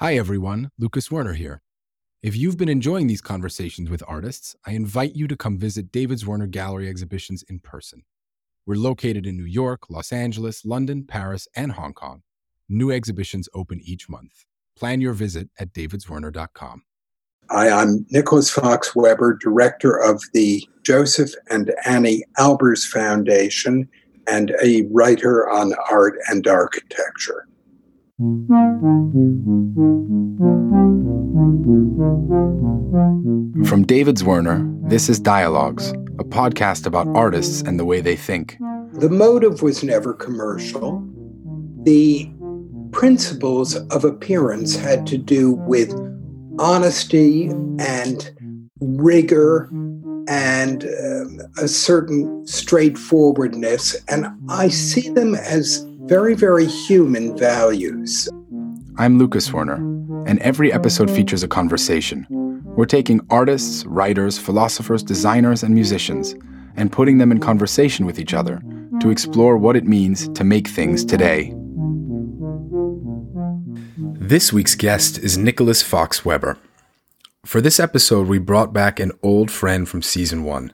Hi, everyone. Lucas Zwirner here. If you've been enjoying these conversations with artists, I invite you to come visit David Zwirner Gallery exhibitions in person. We're located in New York, Los Angeles, London, Paris, and Hong Kong. New exhibitions open each month. Plan your visit at davidzwirner.com. Hi, I'm Nicholas Fox Weber, director of the Josef and Anni Albers Foundation and a writer on art and architecture. From David Zwirner, this is Dialogues, a podcast about artists and the way they think. The motive was never commercial. The principles of appearance had to do with honesty and rigor and um, a certain straightforwardness. And I see them as very, very human values. I'm Lucas Zwirner, and every episode features a conversation. We're taking artists, writers, philosophers, designers, and musicians and putting them in conversation with each other to explore what it means to make things today. This week's guest is Nicholas Fox Weber. For this episode, we brought back an old friend from season one.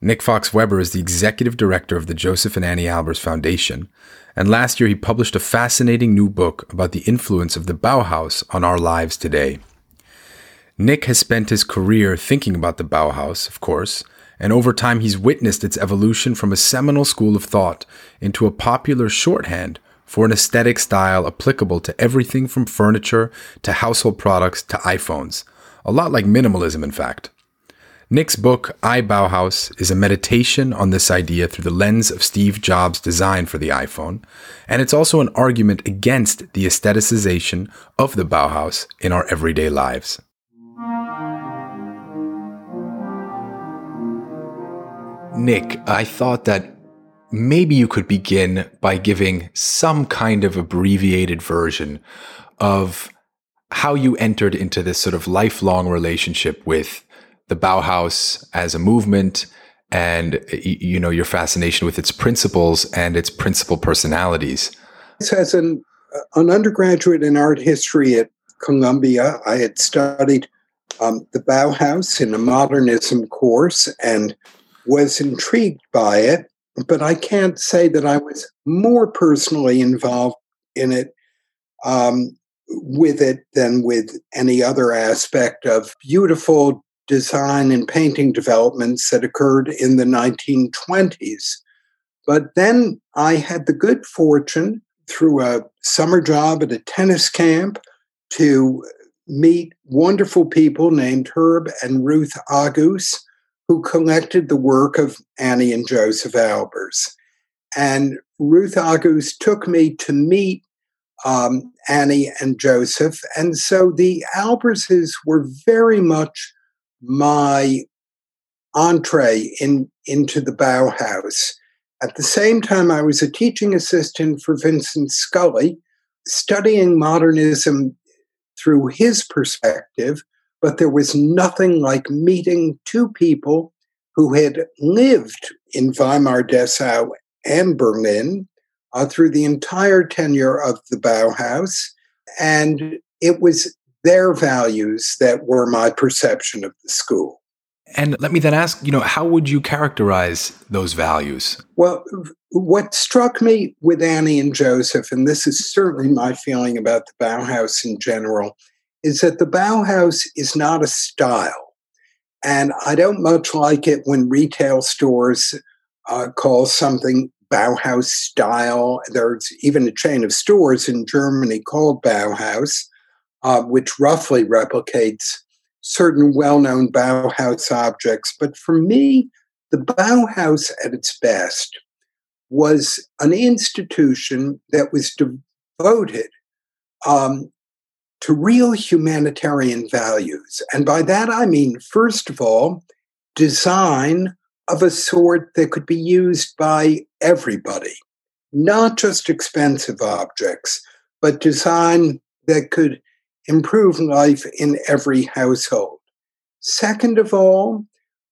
Nick Fox Weber is the executive director of the Josef and Anni Albers Foundation, and last year he published a fascinating new book about the influence of the Bauhaus on our lives today. Nick has spent his career thinking about the Bauhaus, of course, and over time he's witnessed its evolution from a seminal school of thought into a popular shorthand for an aesthetic style applicable to everything from furniture to household products to iPhones. A lot like minimalism, in fact. Nick's book, iBauhaus, is a meditation on this idea through the lens of Steve Jobs' design for the iPhone, and it's also an argument against the aestheticization of the Bauhaus in our everyday lives. Nick, I thought that maybe you could begin by giving some kind of abbreviated version of how you entered into this sort of lifelong relationship with the Bauhaus as a movement and you know your fascination with its principles and its principal personalities. As an, an undergraduate in art history at Columbia, I had studied um, the Bauhaus in a modernism course and was intrigued by it, but I can't say that I was more personally involved in it um, with it than with any other aspect of beautiful design and painting developments that occurred in the 1920s. But then I had the good fortune through a summer job at a tennis camp to meet wonderful people named Herb and Ruth August, who collected the work of Anni and Josef Albers. And Ruth August took me to meet um, Anni and Josef. And so the Alberses were very much my entree in, into the Bauhaus. At the same time, I was a teaching assistant for Vincent Scully, studying modernism through his perspective, but there was nothing like meeting two people who had lived in Weimar Dessau and Berlin uh, through the entire tenure of the Bauhaus. And it was their values that were my perception of the school. And let me then ask, you know, how would you characterize those values? Well, what struck me with Anni and Josef, and this is certainly my feeling about the Bauhaus in general, is that the Bauhaus is not a style. And I don't much like it when retail stores uh, call something Bauhaus style. There's even a chain of stores in Germany called Bauhaus uh, which roughly replicates certain well known Bauhaus objects. But for me, the Bauhaus at its best was an institution that was devoted um, to real humanitarian values. And by that I mean, first of all, design of a sort that could be used by everybody, not just expensive objects, but design that could improve life in every household. Second of all,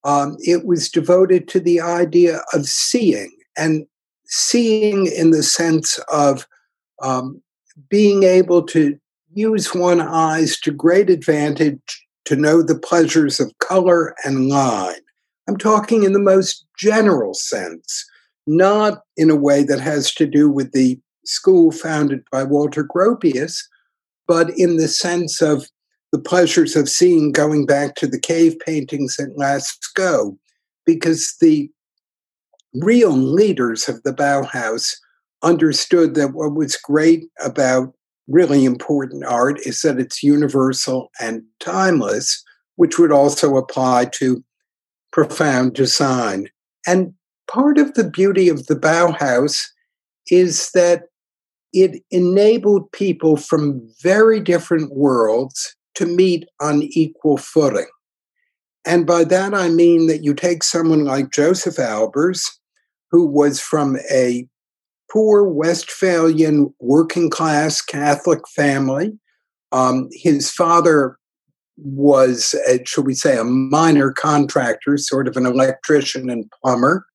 um, it was devoted to the idea of seeing and seeing in the sense of um, being able to use one eyes to great advantage to know the pleasures of color and line. I'm talking in the most general sense, not in a way that has to do with the school founded by Walter Gropius, but in the sense of the pleasures of seeing going back to the cave paintings at Lascaux, because the real leaders of the Bauhaus understood that what was great about really important art is that it's universal and timeless, which would also apply to profound design. And part of the beauty of the Bauhaus is that it enabled people from very different worlds to meet on equal footing. And by that I mean that you take someone like Josef Albers, who was from a poor Westphalian working class Catholic family. Um, his father was, a, should we say, a minor contractor, sort of an electrician and plumber.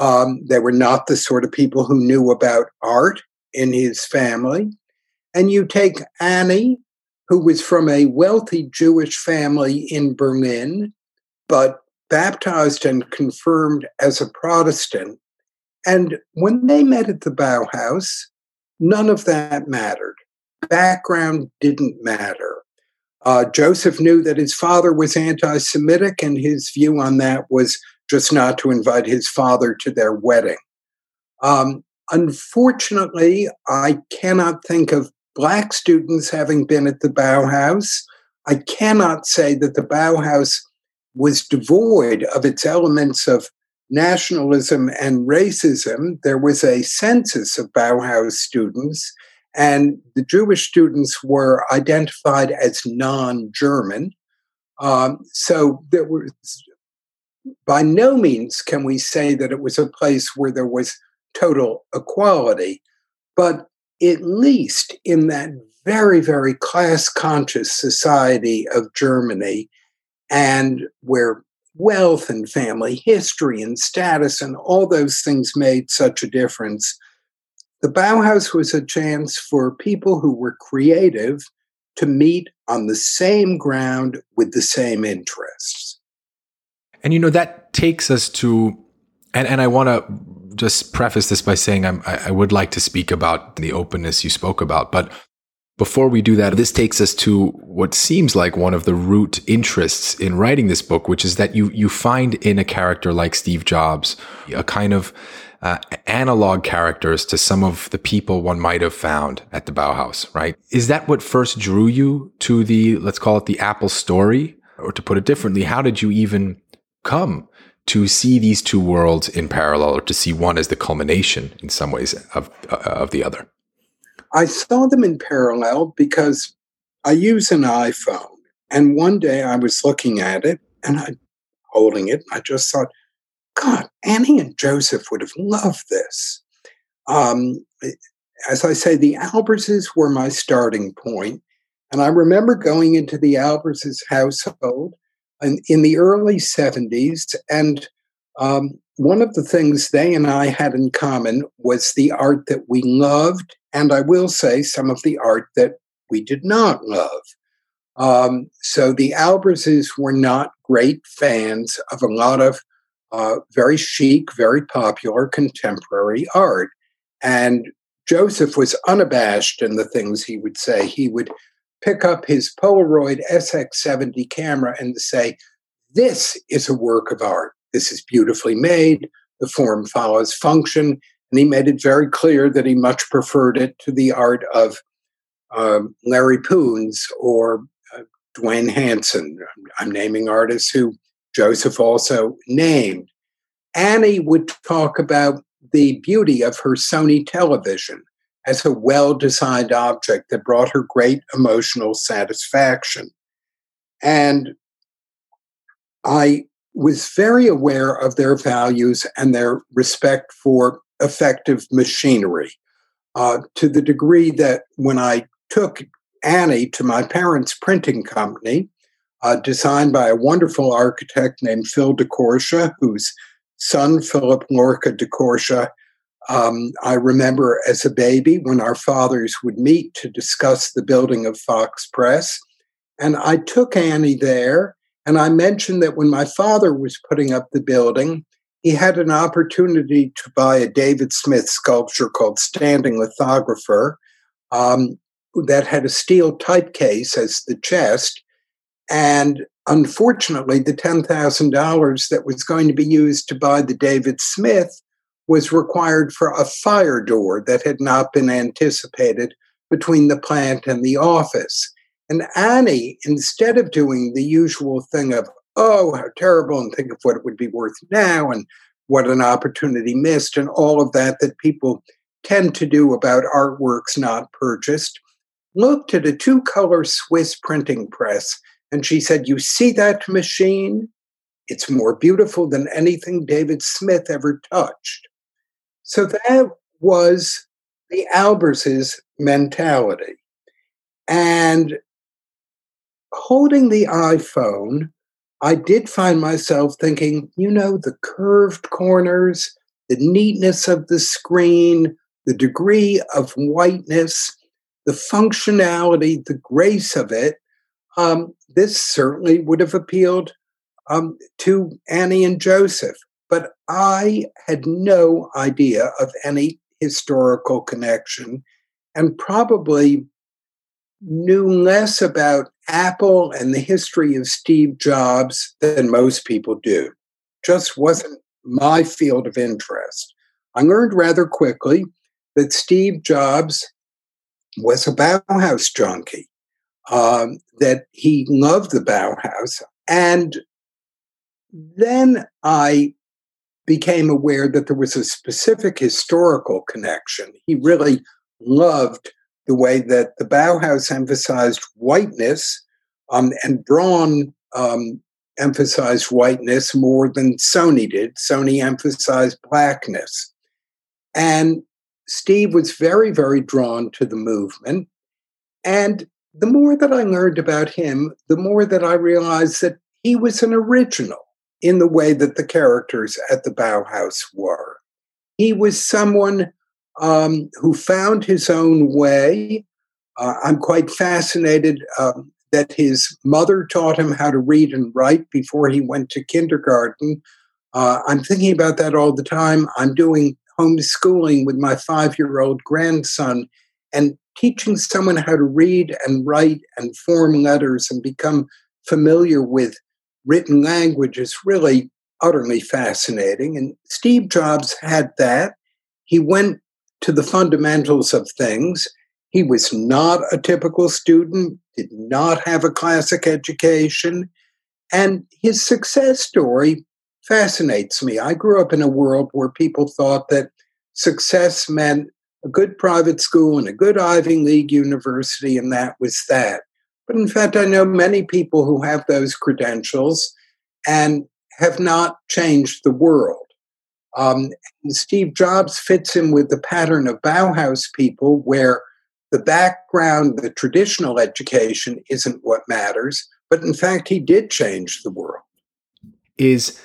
Um, they were not the sort of people who knew about art in his family. And you take Anni, who was from a wealthy Jewish family in Berlin, but baptized and confirmed as a Protestant. And when they met at the Bauhaus, none of that mattered. Background didn't matter. Uh, Josef knew that his father was anti Semitic, and his view on that was just not to invite his father to their wedding. Um, unfortunately, I cannot think of Black students having been at the Bauhaus. I cannot say that the Bauhaus was devoid of its elements of nationalism and racism. There was a census of Bauhaus students, and the Jewish students were identified as non German. Um, so there was, by no means can we say that it was a place where there was total equality, but at least in that very, very class conscious society of Germany, and where wealth and family history and status and all those things made such a difference. The Bauhaus was a chance for people who were creative to meet on the same ground with the same interests. And you know, that takes us to, and, and I want to just preface this by saying I'm, I would like to speak about the openness you spoke about, but before we do that, this takes us to what seems like one of the root interests in writing this book, which is that you you find in a character like Steve Jobs a kind of uh, analog characters to some of the people one might have found at the Bauhaus, right? Is that what first drew you to the let's call it the Apple story, or to put it differently, how did you even come to see these two worlds in parallel, or to see one as the culmination in some ways of uh, of the other? I saw them in parallel because I use an iPhone. And one day I was looking at it and I holding it. I just thought, God, Anni and Josef would have loved this. Um, as I say, the Alberses were my starting. And I remember going into the Alberses household in, in the early 70s. And um, one of the things they and I had in common was the art that we loved and I will say some of the art that we did not love. Um, so the Alberses were not great fans of a lot of uh, very chic, very popular contemporary art. And Josef was unabashed in the things he would say. He would pick up his Polaroid SX70 camera and say, This is a work of art. This is beautifully made. The form follows function. And he made it very clear that he much preferred it to the art of um, Larry Poons or uh, Duane Hanson. I'm naming artists who Josef also named. Anni would talk about the beauty of her Sony television as a well designed object that brought her great emotional satisfaction. And I was very aware of their values and their respect for effective machinery uh, to the degree that when I took Anni to my parents' printing company, uh, designed by a wonderful architect named Phil diCorcia, whose son, Philip Lorca diCorcia, Um, I remember as a baby when our fathers would meet to discuss the building of Fox Press. And I took Anni there, and I mentioned that when my father was putting up the building, he had an opportunity to buy a David Smith sculpture called Standing Lithographer um, that had a steel type case as the chest. And unfortunately, the $10,000 that was going to be used to buy the David Smith was required for a fire door that had not been anticipated between the plant and the office. And Anni, instead of doing the usual thing of, oh, how terrible, and think of what it would be worth now and what an opportunity missed, and all of that that people tend to do about artworks not purchased, looked at a two color Swiss printing press and she said, You see that machine? It's more beautiful than anything David Smith ever touched. So that was the Alberses' mentality. And holding the iPhone, I did find myself thinking, you know, the curved corners, the neatness of the screen, the degree of whiteness, the functionality, the grace of it. Um, this certainly would have appealed um, to Anni and Josef. I had no idea of any historical connection and probably knew less about Apple and the history of Steve Jobs than most people do. Just wasn't my field of interest. I learned rather quickly that Steve Jobs was a Bauhaus junkie, um, that he loved the Bauhaus. And then I became aware that there was a specific historical connection. He really loved the way that the Bauhaus emphasized whiteness um, and Braun um, emphasized whiteness more than Sony did. Sony emphasized blackness. And Steve was very, very drawn to the movement. And the more that I learned about him, the more that I realized that he was an original in the way that the characters at the Bauhaus were. He was someone um, who found his own way. Uh, I'm quite fascinated um, that his mother taught him how to read and write before he went to kindergarten. Uh, I'm thinking about that all the time. I'm doing homeschooling with my five year old grandson and teaching someone how to read and write and form letters and become familiar with written language is really utterly fascinating. And Steve Jobs had that. He went to the fundamentals of things. He was not a typical student, did not have a classic education. And his success story fascinates me. I grew up in a world where people thought that success meant a good private school and a good Ivy League university, and that was that. But in fact, I know many people who have those credentials and have not changed the world. Um, Steve Jobs fits in with the pattern of Bauhaus people, where the background, the traditional education isn't what matters, but in fact, he did change the world. Is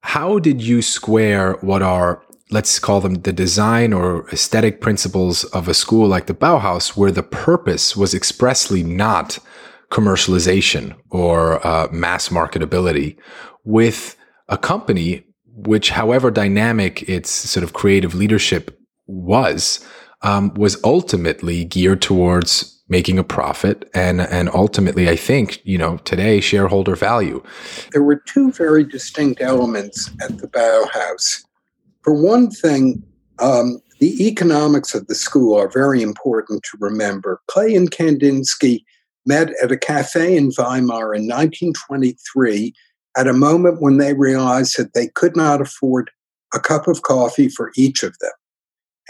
how did you square what are let's call them the design or aesthetic principles of a school like the Bauhaus, where the purpose was expressly not commercialization or uh, mass marketability, with a company which, however dynamic its sort of creative leadership was, um, was ultimately geared towards making a profit and and ultimately I think you know today shareholder value. There were two very distinct elements at the Bauhaus. For one thing, um, the economics of the school are very important to remember. Klee and Kandinsky met at a cafe in Weimar in 1923 at a moment when they realized that they could not afford a cup of coffee for each of them.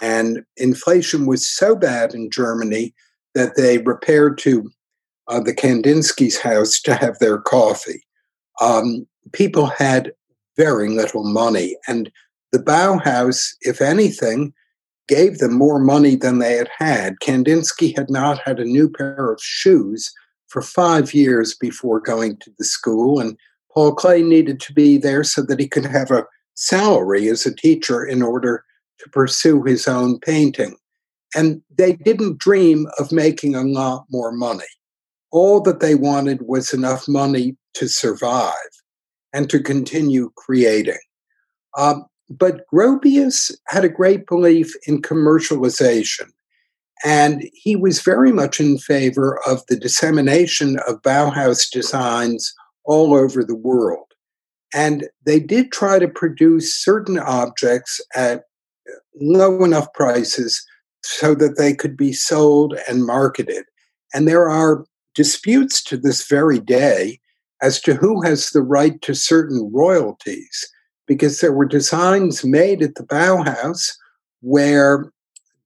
And inflation was so bad in Germany that they repaired to uh, the Kandinsky's house to have their coffee. Um, people had very little money, and the Bauhaus, if anything, gave them more money than they had had. Kandinsky had not had a new pair of shoes for five years before going to the school, and Paul Klee needed to be there so that he could have a salary as a teacher in order to pursue his own painting. And they didn't dream of making a lot more money. All that they wanted was enough money to survive and to continue creating. Um, but Gropius had a great belief in commercialization. And he was very much in favor of the dissemination of Bauhaus designs all over the world. And they did try to produce certain objects at low enough prices so that they could be sold and marketed. And there are disputes to this very day as to who has the right to certain royalties, because there were designs made at the Bauhaus where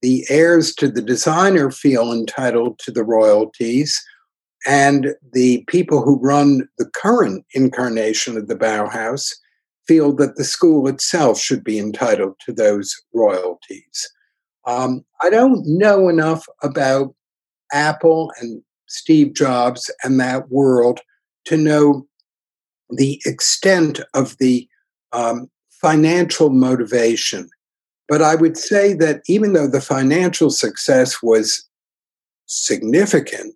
the heirs to the designer feel entitled to the royalties, and the people who run the current incarnation of the Bauhaus feel that the school itself should be entitled to those royalties. Um, I don't know enough about Apple and Steve Jobs and that world to know the extent of the um, financial motivation. But I would say that even though the financial success was significant,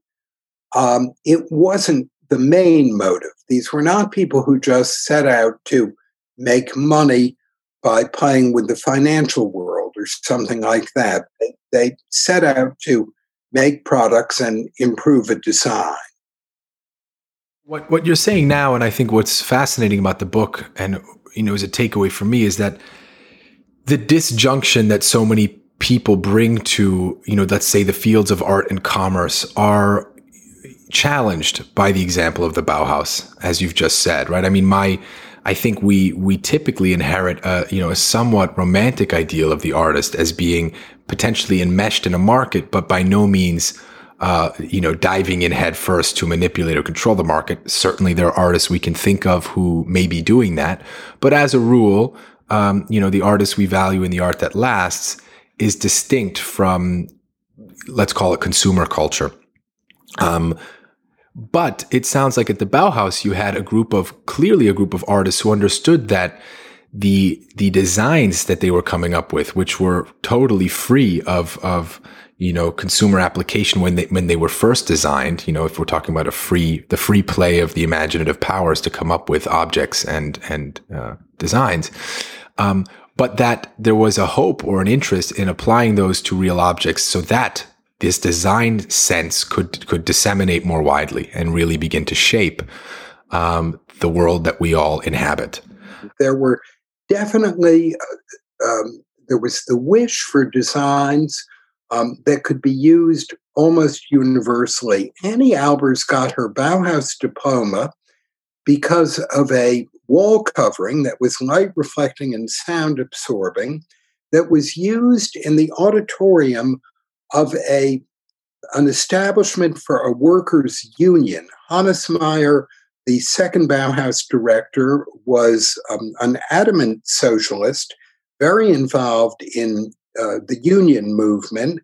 um, it wasn't the main motive. These were not people who just set out to make money by playing with the financial world or something like that. They, they set out to make products and improve a design. What what you're saying now, and I think what's fascinating about the book, and you know, as a takeaway for me, is that the disjunction that so many people bring to, you know, let's say the fields of art and commerce are challenged by the example of the Bauhaus, as you've just said, right? I mean, my I think we we typically inherit a you know a somewhat romantic ideal of the artist as being potentially enmeshed in a market, but by no means uh, you know, diving in head first to manipulate or control the market. Certainly, there are artists we can think of who may be doing that. But as a rule, um, you know, the artists we value in the art that lasts is distinct from, let's call it consumer culture. Um, but it sounds like at the Bauhaus, you had a group of clearly a group of artists who understood that the the designs that they were coming up with, which were totally free of of you know, consumer application when they, when they were first designed, you know, if we're talking about a free, the free play of the imaginative powers to come up with objects and, and, uh, designs. Um, but that there was a hope or an interest in applying those to real objects so that this design sense could, could disseminate more widely and really begin to shape, um, the world that we all inhabit. There were definitely, uh, um, there was the wish for designs um, that could be used almost universally. Anni Albers got her Bauhaus diploma because of a wall covering that was light reflecting and sound absorbing that was used in the auditorium of a an establishment for a workers union. Hannes Meyer, the second Bauhaus director, was um, an adamant socialist, very involved in uh, the union movement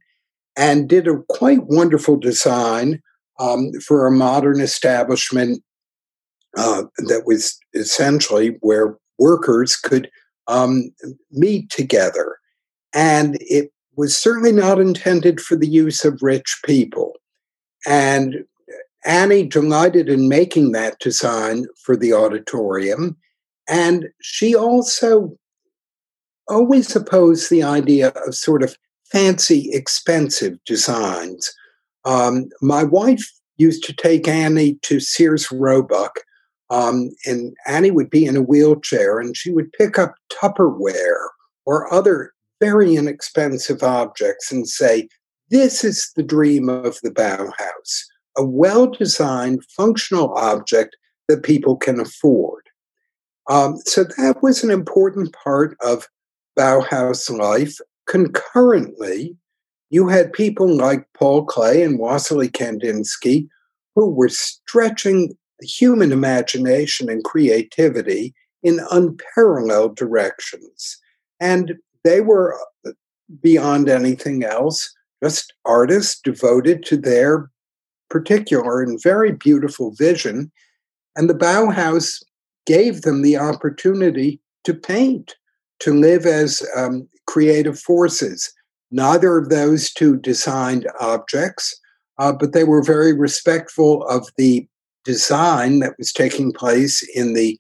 and did a quite wonderful design um, for a modern establishment uh, that was essentially where workers could um, meet together. And it was certainly not intended for the use of rich people. And Anni delighted in making that design for the auditorium. And she also always opposed the idea of sort of fancy, expensive designs. Um, my wife used to take Anni to Sears Roebuck, um, and Anni would be in a wheelchair and she would pick up Tupperware or other very inexpensive objects and say, This is the dream of the Bauhaus a well designed, functional object that people can afford. Um, so that was an important part of Bauhaus life. Concurrently, you had people like Paul Klee and Wassily Kandinsky who were stretching the human imagination and creativity in unparalleled directions. And they were uh, beyond anything else, just artists devoted to their particular and very beautiful vision. And the Bauhaus gave them the opportunity to paint to live as um, creative forces. Neither of those two designed objects, uh, but they were very respectful of the design that was taking place in the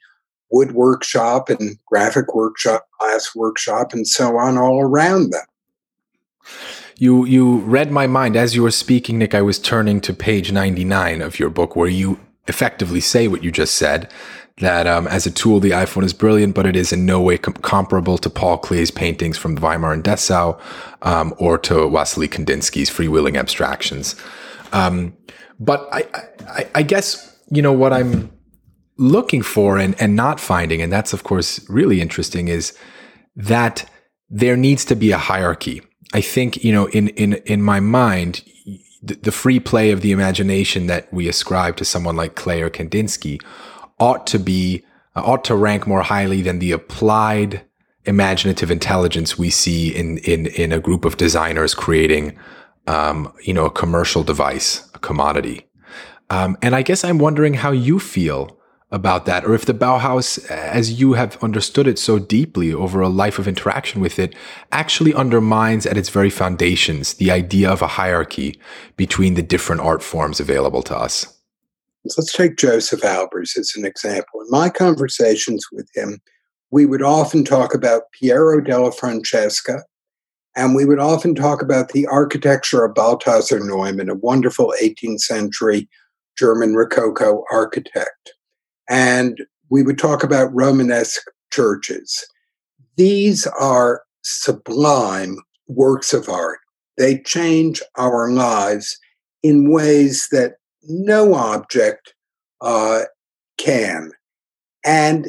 wood workshop and graphic workshop, glass workshop, and so on all around them. You you read my mind as you were speaking, Nick. I was turning to page ninety nine of your book, where you effectively say what you just said. That um, as a tool, the iPhone is brilliant, but it is in no way com- comparable to Paul Klee's paintings from Weimar and Dessau, um, or to Wassily Kandinsky's freewheeling abstractions. Um, but I, I, I guess you know what I'm looking for and, and not finding, and that's of course really interesting, is that there needs to be a hierarchy. I think, you know, in, in, in my mind, the, the free play of the imagination that we ascribe to someone like Klee or Kandinsky ought to be, uh, ought to rank more highly than the applied imaginative intelligence we see in, in, in a group of designers creating, um, you know, a commercial device, a commodity. Um, and I guess I'm wondering how you feel about that, or if the Bauhaus, as you have understood it so deeply over a life of interaction with it, actually undermines at its very foundations the idea of a hierarchy between the different art forms available to us. Let's take Josef Albers as an example. In my conversations with him, we would often talk about Piero della Francesca, and we would often talk about the architecture of Balthasar Neumann, a wonderful 18th century German Rococo architect and we would talk about Romanesque churches. These are sublime works of art. They change our lives in ways that no object uh, can. And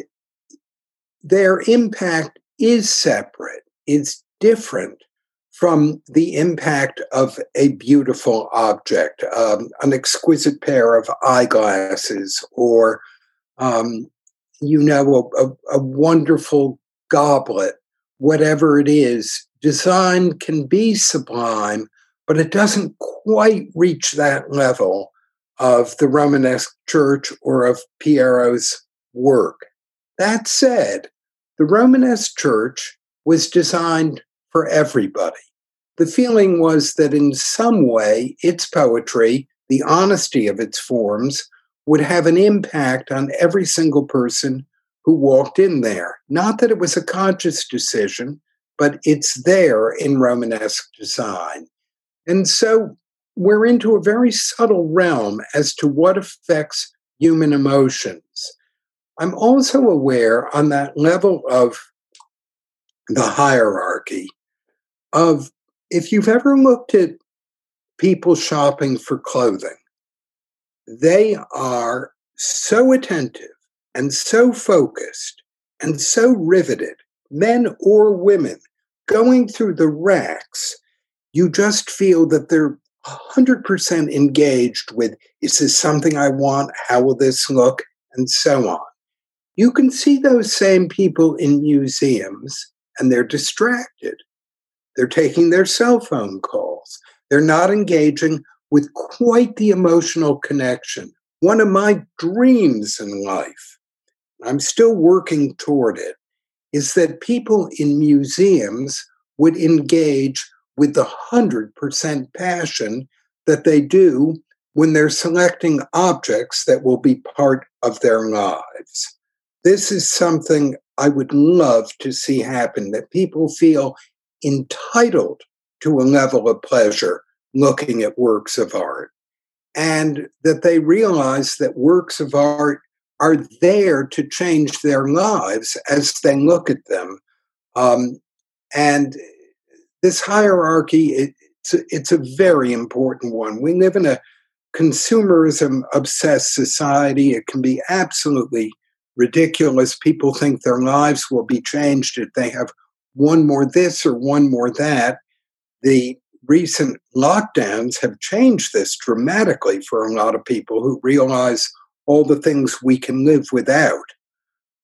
their impact is separate, it's different from the impact of a beautiful object, um, an exquisite pair of eyeglasses, or um, you know, a, a, a wonderful goblet, whatever it is. Design can be sublime, but it doesn't quite reach that level of the Romanesque church or of Piero's work. That said, the Romanesque church was designed for everybody. The feeling was that in some way its poetry, the honesty of its forms, would have an impact on every single person who walked in there. Not that it was a conscious decision, but it's there in Romanesque design. And so we're into a very subtle realm as to what affects human emotions. I'm also aware on that level of the hierarchy of if you've ever looked at people shopping for clothing, they are so attentive and so focused and so riveted, men or women, going through the racks, you just feel that they're 100% engaged with is this something I want? How will this look? And so on. You can see those same people in museums and they're distracted. They're taking their cell phone calls. They're not engaging with quite the emotional connection. One of my dreams in life, I'm still working toward it, is that people in museums would engage with the 100% passion that they do when they're selecting objects that will be part of their lives. This is something I would love to see happen that people feel entitled to a level of pleasure looking at works of art and that they realize that works of art are there to change their lives as they look at them. Um, and this hierarchy, it, it's, a, it's a very important one. We live in a consumerism obsessed society. It can be absolutely ridiculous. People think their lives will be changed if they have one more this or one more that. The recent lockdowns have changed this dramatically for a lot of people who realize all the things we can live without.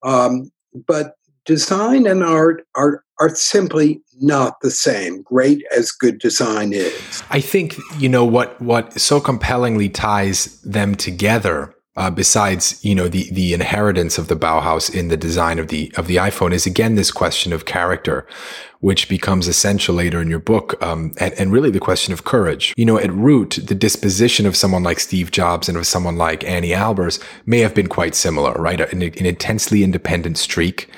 Um, but design and art are are simply not the same great as good design is i think you know what what so compellingly ties them together uh, besides you know the the inheritance of the Bauhaus in the design of the of the iPhone is again this question of character, which becomes essential later in your book, um, and, and really the question of courage. You know, at root, the disposition of someone like Steve Jobs and of someone like Anni Albers may have been quite similar, right? An, an intensely independent streak.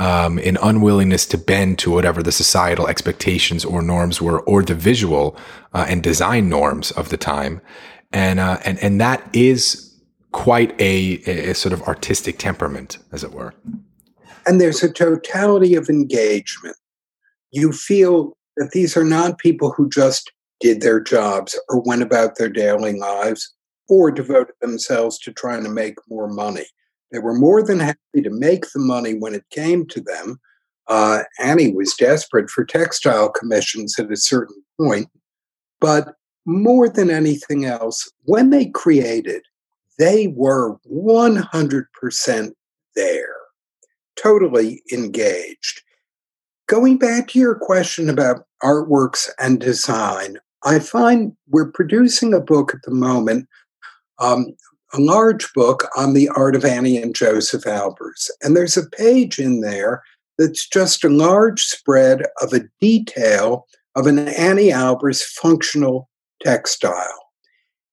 Um, an unwillingness to bend to whatever the societal expectations or norms were, or the visual uh, and design norms of the time, and uh, and and that is quite a, a, sort of artistic temperament, as it were. And there's a totality of engagement. You feel that these are not people who just did their jobs or went about their daily lives or devoted themselves to trying to make more money. They were more than happy to make the money when it came to them. Uh, Anni was desperate for textile commissions at a certain point, but more than anything else, when they created, they were 100% there, totally engaged. Going back to your question about artworks and design, I find we're producing a book at the moment, um, a large book on the art of Anni and Josef Albers. And there's a page in there that's just a large spread of a detail of an Anni Albers functional textile.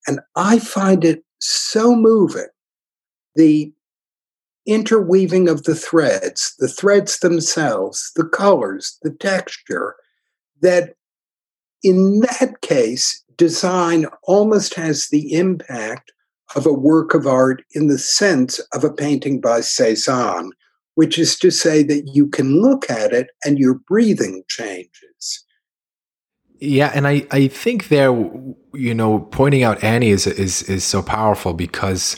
And I find it so moving. The interweaving of the threads, the threads themselves, the colors, the texture, that in that case, design almost has the impact of a work of art in the sense of a painting by Cezanne, which is to say that you can look at it and your breathing changes. Yeah, and I, I think there, you know, pointing out Anni is is is so powerful because,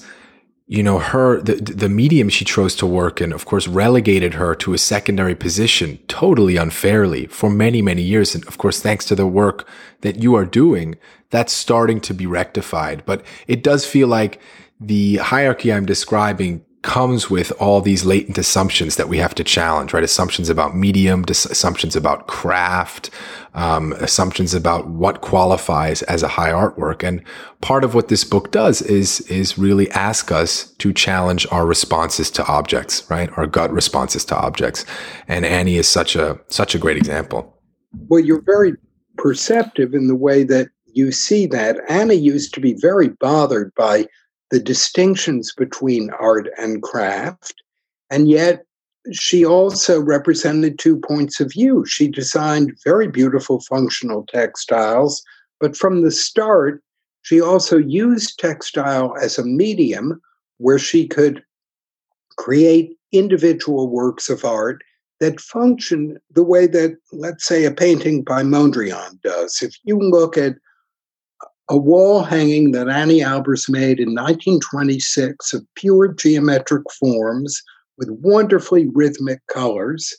you know, her the the medium she chose to work in, of course, relegated her to a secondary position totally unfairly for many many years, and of course, thanks to the work that you are doing, that's starting to be rectified. But it does feel like the hierarchy I'm describing comes with all these latent assumptions that we have to challenge, right? Assumptions about medium, assumptions about craft, um, assumptions about what qualifies as a high artwork. And part of what this book does is, is really ask us to challenge our responses to objects, right? Our gut responses to objects. And Anni is such a, such a great example. Well, you're very perceptive in the way that you see that. Anni used to be very bothered by the distinctions between art and craft. And yet, she also represented two points of view. She designed very beautiful functional textiles, but from the start, she also used textile as a medium where she could create individual works of art that function the way that, let's say, a painting by Mondrian does. If you look at a wall hanging that Anni Albers made in 1926 of pure geometric forms with wonderfully rhythmic colors.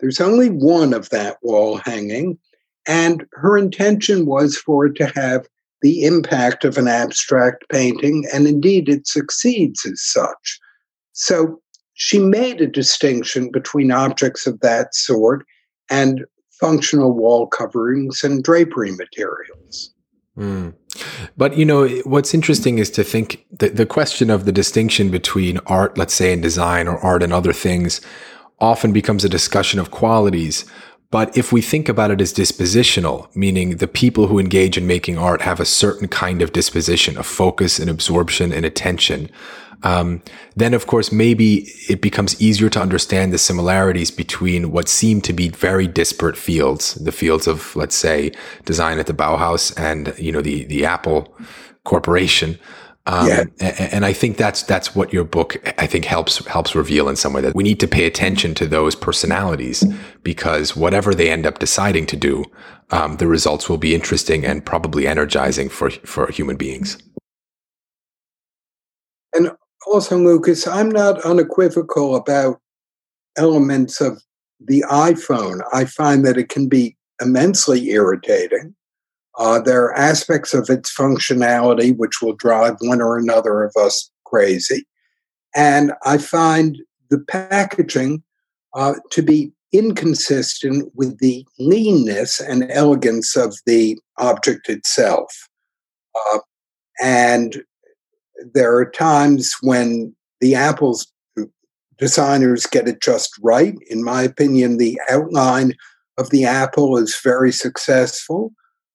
There's only one of that wall hanging, and her intention was for it to have the impact of an abstract painting, and indeed it succeeds as such. So she made a distinction between objects of that sort and functional wall coverings and drapery materials. Mm. But you know what's interesting is to think that the question of the distinction between art, let's say, and design, or art and other things, often becomes a discussion of qualities. But if we think about it as dispositional, meaning the people who engage in making art have a certain kind of disposition, of focus and absorption and attention, um, then of course maybe it becomes easier to understand the similarities between what seem to be very disparate fields, the fields of let's say design at the Bauhaus and you know the the Apple Corporation. Um, yeah. and, I think that's that's what your book I think helps helps reveal in some way that we need to pay attention to those personalities because whatever they end up deciding to do, um, the results will be interesting and probably energizing for for human beings. And also, Lucas, I'm not unequivocal about elements of the iPhone. I find that it can be immensely irritating. Uh, there are aspects of its functionality which will drive one or another of us crazy. And I find the packaging uh, to be inconsistent with the leanness and elegance of the object itself. Uh, and there are times when the apples designers get it just right. In my opinion, the outline of the apple is very successful,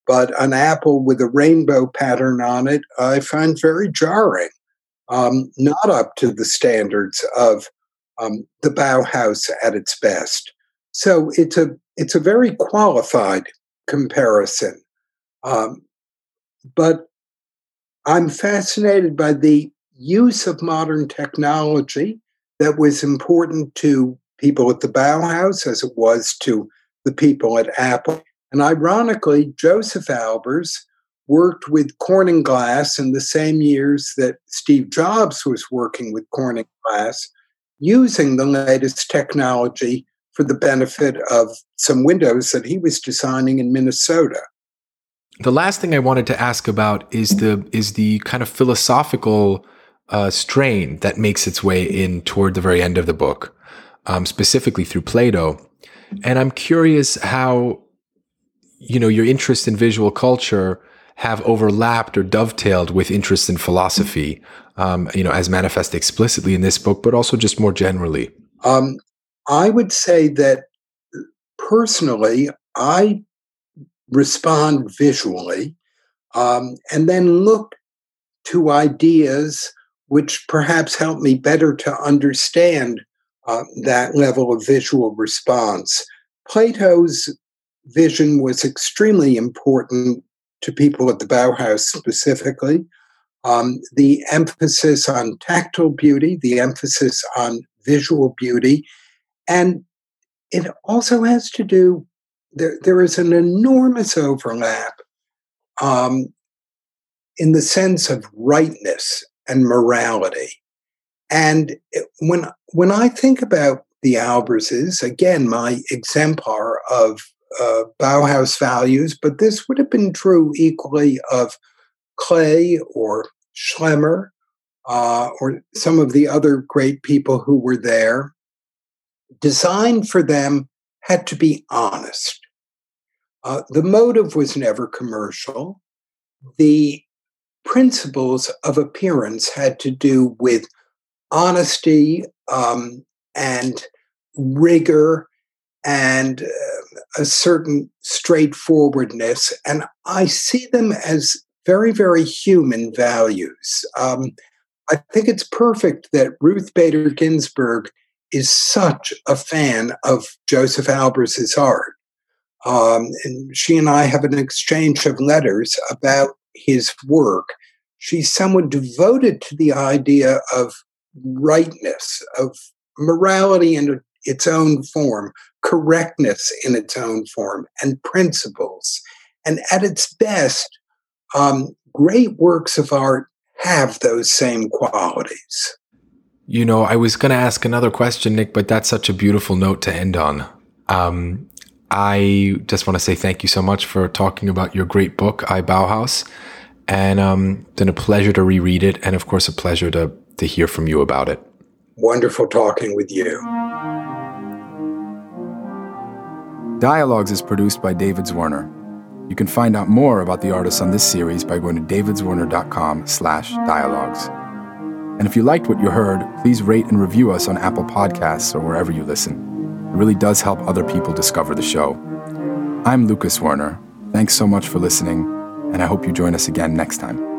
but an apple with a rainbow pattern on it, I find very jarring, um, not up to the standards of um, the Bauhaus at its best. So it's a it's a very qualified comparison, um, but I'm fascinated by the use of modern technology that was important to people at the Bauhaus as it was to the people at Apple. And ironically, Josef Albers worked with Corning Glass in the same years that Steve Jobs was working with Corning Glass, using the latest technology for the benefit of some windows that he was designing in Minnesota. The last thing I wanted to ask about is the is the kind of philosophical uh, strain that makes its way in toward the very end of the book, um, specifically through Plato. And I'm curious how, you know, your interest in visual culture have overlapped or dovetailed with interest in philosophy, um, you know, as manifest explicitly in this book, but also just more generally. Um, I would say that personally, I respond visually um, and then look to ideas which perhaps help me better to understand uh, that level of visual response. Plato's vision was extremely important to people at the Bauhaus specifically. Um, the emphasis on tactile beauty, the emphasis on visual beauty, and it also has to do, there, there is an enormous overlap um, in the sense of rightness and morality. And when when I think about the Alberses, again, my exemplar of uh, Bauhaus values, but this would have been true equally of Klee or Schlemmer uh, or some of the other great people who were there. Design for them had to be honest. Uh, the motive was never commercial. The principles of appearance had to do with honesty um, and rigor and uh, a certain straightforwardness. And I see them as very, very human values. Um, I think it's perfect that Ruth Bader Ginsburg is such a fan of Josef Albers' art. Um, and she and I have an exchange of letters about his work. She's someone devoted to the idea of rightness, of morality in its own form, correctness in its own form, and principles. And at its best, um, great works of art have those same qualities. You know, I was going to ask another question, Nick, but that's such a beautiful note to end on. Um, I just want to say thank you so much for talking about your great book, iBauhaus. And um, been a pleasure to reread it, and of course, a pleasure to to hear from you about it. Wonderful talking with you. Dialogues is produced by David Zwirner. You can find out more about the artists on this series by going to davidzwirner.com slash dialogues. And if you liked what you heard, please rate and review us on Apple Podcasts or wherever you listen. Really does help other people discover the show. I'm Lucas Zwirner. Thanks so much for listening, and I hope you join us again next time.